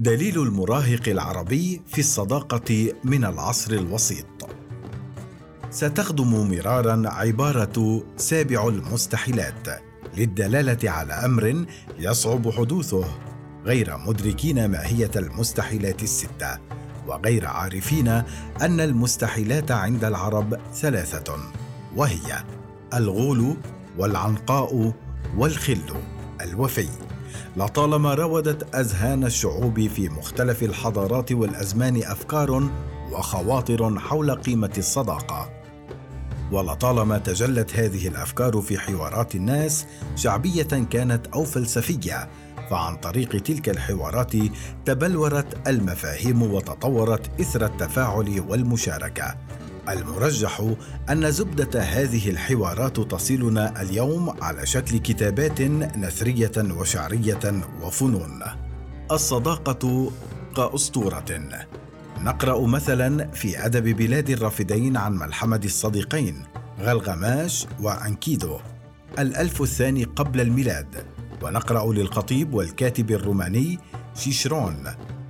دليل المراهق العربي في الصداقة من العصر الوسيط. ستخدم مرارا عبارة سابع المستحيلات للدلالة على أمر يصعب حدوثه غير مدركين ماهية المستحيلات الستة وغير عارفين أن المستحيلات عند العرب ثلاثة وهي الغول والعنقاء والخل الوفي. لطالما راودت أذهان الشعوب في مختلف الحضارات والأزمان أفكار وخواطر حول قيمة الصداقة. ولطالما تجلت هذه الأفكار في حوارات الناس شعبية كانت أو فلسفية فعن طريق تلك الحوارات تبلورت المفاهيم وتطورت إثر التفاعل والمشاركة. المرجح أن زبدة هذه الحوارات تصلنا اليوم على شكل كتابات نثرية وشعرية وفنون. الصداقة كأسطورة. نقرأ مثلا في أدب بلاد الرافدين عن ملحمة الصديقين غلغماش وأنكيدو. الألف الثاني قبل الميلاد. ونقرأ للخطيب والكاتب الروماني شيشرون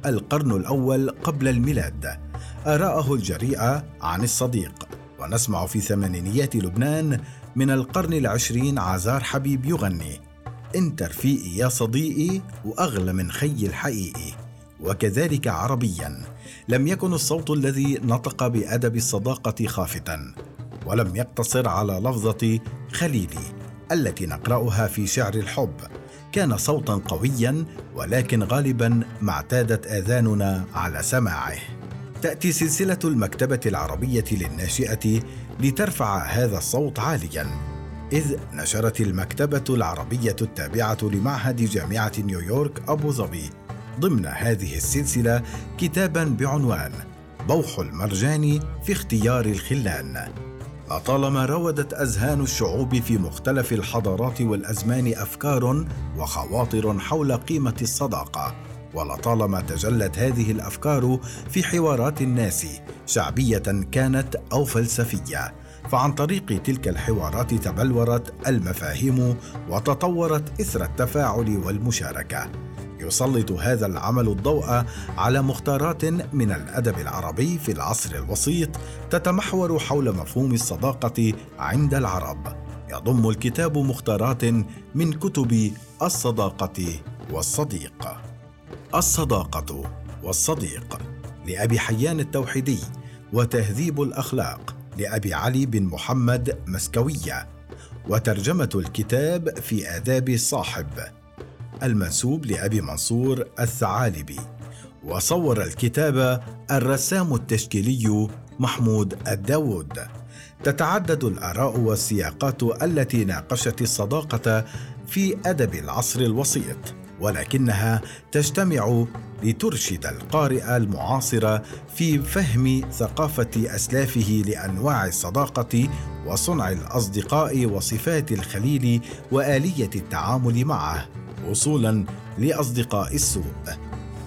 القرن الأول قبل الميلاد. آراءه الجريئة عن الصديق. ونسمع في ثمانينيات لبنان من القرن العشرين عزار حبيب يغني انت رفيقي يا صديقي وأغلى من خي الحقيقي. وكذلك عربيا لم يكن الصوت الذي نطق بأدب الصداقة خافتا ولم يقتصر على لفظة خليلي التي نقرأها في شعر الحب. كان صوتا قويا ولكن غالبا ما اعتادت آذاننا على سماعه. تأتي سلسلة المكتبة العربية للناشئة لترفع هذا الصوت عاليا إذ نشرت المكتبة العربية التابعة لمعهد جامعة نيويورك أبو ظبي ضمن هذه السلسلة كتابا بعنوان بوح المرجان في اختيار الخلان. لطالما راودت أذهان الشعوب في مختلف الحضارات والأزمان أفكار وخواطر حول قيمة الصداقة ولطالما تجلت هذه الأفكار في حوارات الناس شعبية كانت أو فلسفية فعن طريق تلك الحوارات تبلورت المفاهيم وتطورت إثر التفاعل والمشاركة. يسلط هذا العمل الضوء على مختارات من الأدب العربي في العصر الوسيط تتمحور حول مفهوم الصداقة عند العرب. يضم الكتاب مختارات من كتب الصداقة والصديق. الصداقة والصديق لأبي حيان التوحيدي وتهذيب الأخلاق لأبي علي بن محمد مسكوية وترجمة الكتاب في آداب الصاحب. المنسوب لأبي منصور الثعالبي. وصور الكتاب الرسام التشكيلي محمود الداود. تتعدد الآراء والسياقات التي ناقشت الصداقة في أدب العصر الوسيط. ولكنها تجتمع لترشد القارئ المعاصر في فهم ثقافة أسلافه لأنواع الصداقة وصنع الأصدقاء وصفات الخليل وآلية التعامل معه وصولا لأصدقاء السوء.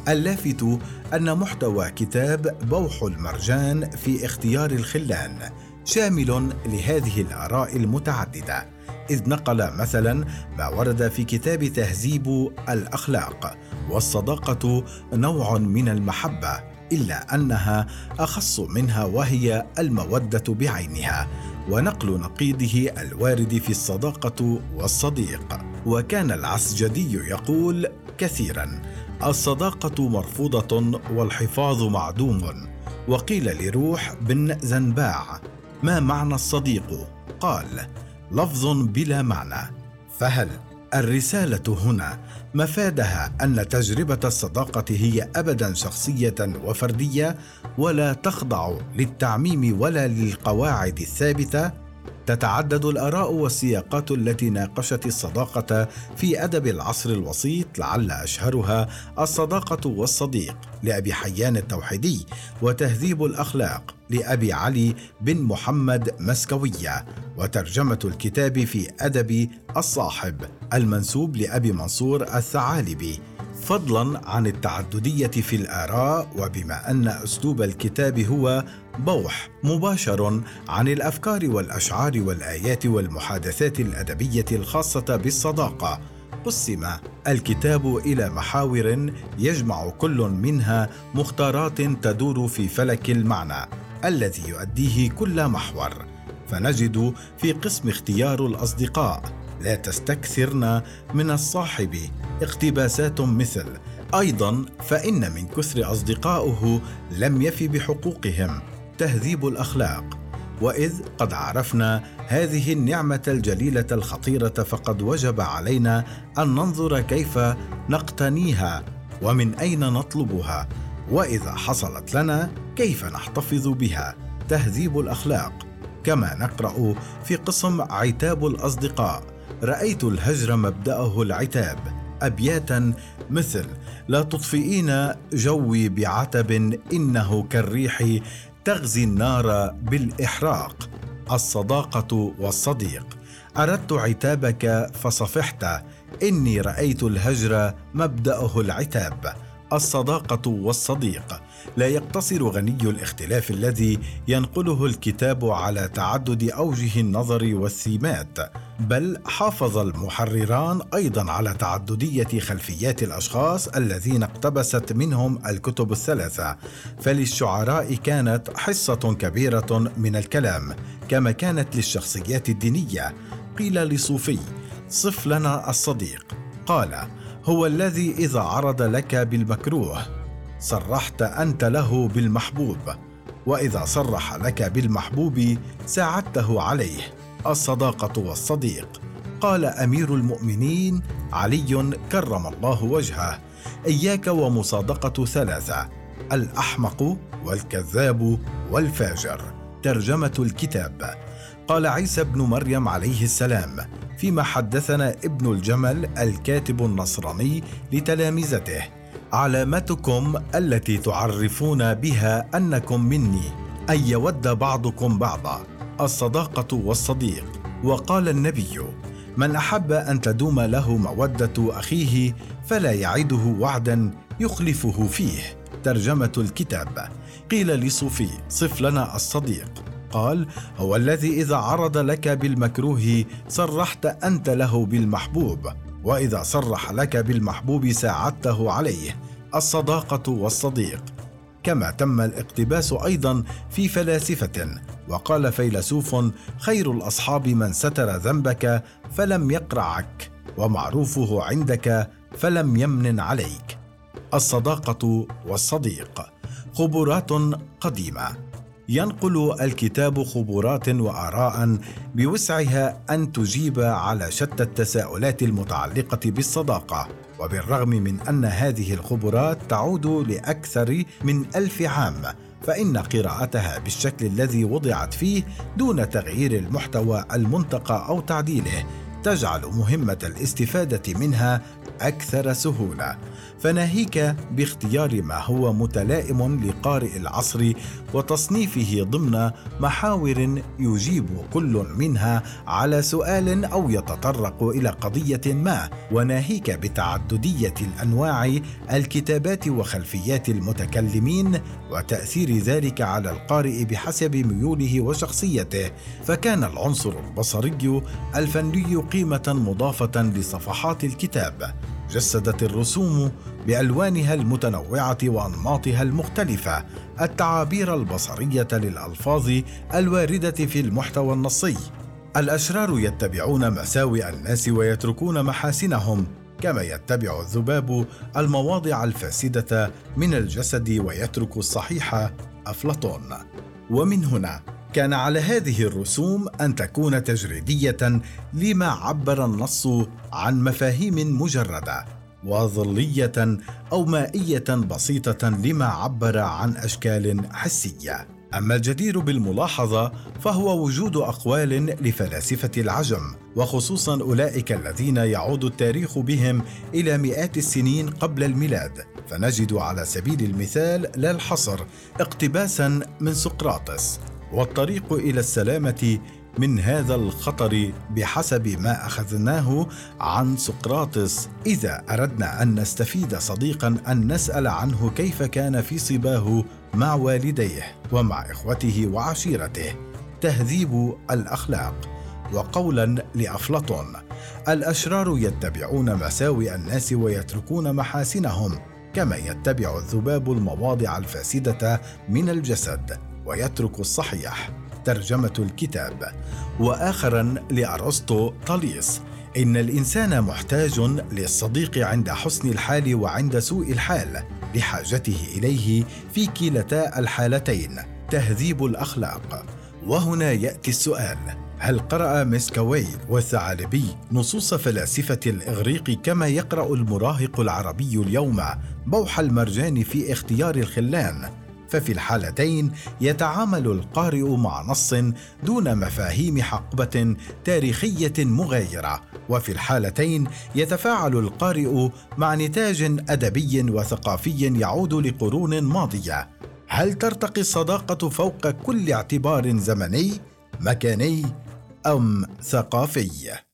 اللافت أن محتوى كتاب بوح المرجان في اختيار الخلان شامل لهذه الآراء المتعددة. إذ نقل مثلا ما ورد في كتاب تهذيب الأخلاق والصداقة نوع من المحبة إلا أنها أخص منها وهي المودة بعينها ونقل نقيضه الوارد في الصداقة والصديق. وكان العسجدي يقول كثيرا الصداقة مرفوضة والحفاظ معدوم. وقيل لروح بن زنباع ما معنى الصديق؟ قال لفظ بلا معنى. فهل الرسالة هنا مفادها أن تجربة الصداقة هي ابدا شخصية وفردية ولا تخضع للتعميم ولا للقواعد الثابتة؟ تتعدد الآراء والسياقات التي ناقشت الصداقة في أدب العصر الوسيط لعل أشهرها الصداقة والصديق لأبي حيان التوحيدي وتهذيب الأخلاق لأبي علي بن محمد مسكوية وترجمة الكتاب في أدب الصاحب المنسوب لأبي منصور الثعالبي. فضلا عن التعددية في الآراء وبما أن أسلوب الكتاب هو بوح مباشر عن الأفكار والأشعار والآيات والمحادثات الأدبية الخاصة بالصداقة. قسم الكتاب إلى محاور يجمع كل منها مختارات تدور في فلك المعنى الذي يؤديه كل محور. فنجد في قسم اختيار الأصدقاء لا تستكثرن من الصاحب. اقتباسات مثل أيضا فإن من كثر اصدقائه لم يف بحقوقهم. تهذيب الأخلاق وإذ قد عرفنا هذه النعمة الجليلة الخطيرة فقد وجب علينا أن ننظر كيف نقتنيها ومن أين نطلبها. وإذا حصلت لنا كيف نحتفظ بها؟ تهذيب الأخلاق كما نقرأ في قسم عتاب الأصدقاء. رأيت الهجر مبدأه العتاب أبياتا مثل لا تطفئين جوي بعتب إنه كالريح تغزي النار بالإحراق. الصداقة والصديق أردت عتابك فصفحت إني رأيت الهجر مبدأه العتاب. الصداقة والصديق لا يقتصر غني الاختلاف الذي ينقله الكتاب على تعدد أوجه النظر والسمات بل حافظ المحرران أيضا على تعددية خلفيات الأشخاص الذين اقتبست منهم الكتب الثلاثة. فللشعراء كانت حصة كبيرة من الكلام كما كانت للشخصيات الدينية. قيل لصوفي صف لنا الصديق. قال هو الذي إذا عرض لك بالمكروه. صرحت أنت له بالمحبوب وإذا صرح لك بالمحبوب ساعدته عليه. الصداقة والصديق. قال أمير المؤمنين علي كرم الله وجهه. إياك ومصادقة ثلاثة الأحمق والكذاب والفاجر. ترجمة الكتاب. قال عيسى بن مريم عليه السلام فيما حدثنا ابن الجمل الكاتب النصراني لتلامذته علامتكم التي تعرفون بها أنكم مني أن يود بعضكم بعضا الصداقة والصديق. وقال النبي من أحب أن تدوم له مودة أخيه فلا يعده وعدا يخلفه فيه. ترجمة الكتاب. قيل لصوفي صف لنا الصديق. قال هو الذي إذا عرض لك بالمكروه صرحت أنت له بالمحبوب. وإذا صرح لك بالمحبوب ساعدته عليه الصداقة والصديق. كما تم الاقتباس أيضا في فلاسفة وقال فيلسوف خير الأصحاب من ستر ذنبك فلم يقرعك ومعروفه عندك فلم يمن عليك. الصداقة والصديق خبرات قديمة. ينقل الكتاب خبرات وآراء بوسعها أن تجيب على شتى التساؤلات المتعلقة بالصداقة وبالرغم من أن هذه الخبرات تعود لأكثر من ألف عام فإن قراءتها بالشكل الذي وضعت فيه دون تغيير المحتوى المنتقى أو تعديله تجعل مهمة الاستفادة منها أكثر سهولة. فناهيك باختيار ما هو متلائم لقارئ العصر وتصنيفه ضمن محاور يجيب كل منها على سؤال أو يتطرق إلى قضية ما. وناهيك بتعددية الأنواع الكتابات وخلفيات المتكلمين وتأثير ذلك على القارئ بحسب ميوله وشخصيته. فكان العنصر البصري الفني قيمة مضافة لصفحات الكتاب جسدت الرسوم بألوانها المتنوعة وأنماطها المختلفة التعابير البصرية للألفاظ الواردة في المحتوى النصي. الأشرار يتبعون مساوئ الناس ويتركون محاسنهم كما يتبع الذباب المواضع الفاسدة من الجسد ويترك الصحيح أفلاطون. ومن هنا كان على هذه الرسوم أن تكون تجريدية لما عبر النص عن مفاهيم مجردة وظلية أو مائية بسيطة لما عبر عن أشكال حسية. أما الجدير بالملاحظة فهو وجود أقوال لفلاسفة العجم وخصوصا أولئك الذين يعود التاريخ بهم إلى مئات السنين قبل الميلاد. فنجد على سبيل المثال لا الحصر اقتباسا من سقراطس. والطريق إلى السلامة من هذا الخطر بحسب ما أخذناه عن سقراطس. إذا أردنا أن نستفيد صديقا أن نسأل عنه كيف كان في صباه مع والديه ومع إخوته وعشيرته. تهذيب الأخلاق. وقولا لأفلاطون. الأشرار يتبعون مساوئ الناس ويتركون محاسنهم كما يتبع الذباب المواضع الفاسدة من الجسد. ويترك الصحيح ترجمة الكتاب. واخرا لأرسطو طليس. إن الإنسان محتاج للصديق عند حسن الحال وعند سوء الحال لحاجته إليه في كلتا الحالتين تهذيب الأخلاق. وهنا يأتي السؤال هل قرأ ميسكوي والثعالبي نصوص فلاسفة الإغريق كما يقرأ المراهق العربي اليوم بوح المرجان في اختيار الخلان؟ ففي الحالتين يتعامل القارئ مع نص دون مفاهيم حقبة تاريخية مغايرة. وفي الحالتين يتفاعل القارئ مع نتاج أدبي وثقافي يعود لقرون ماضية. هل ترتقي الصداقة فوق كل اعتبار زمني مكاني أم ثقافي؟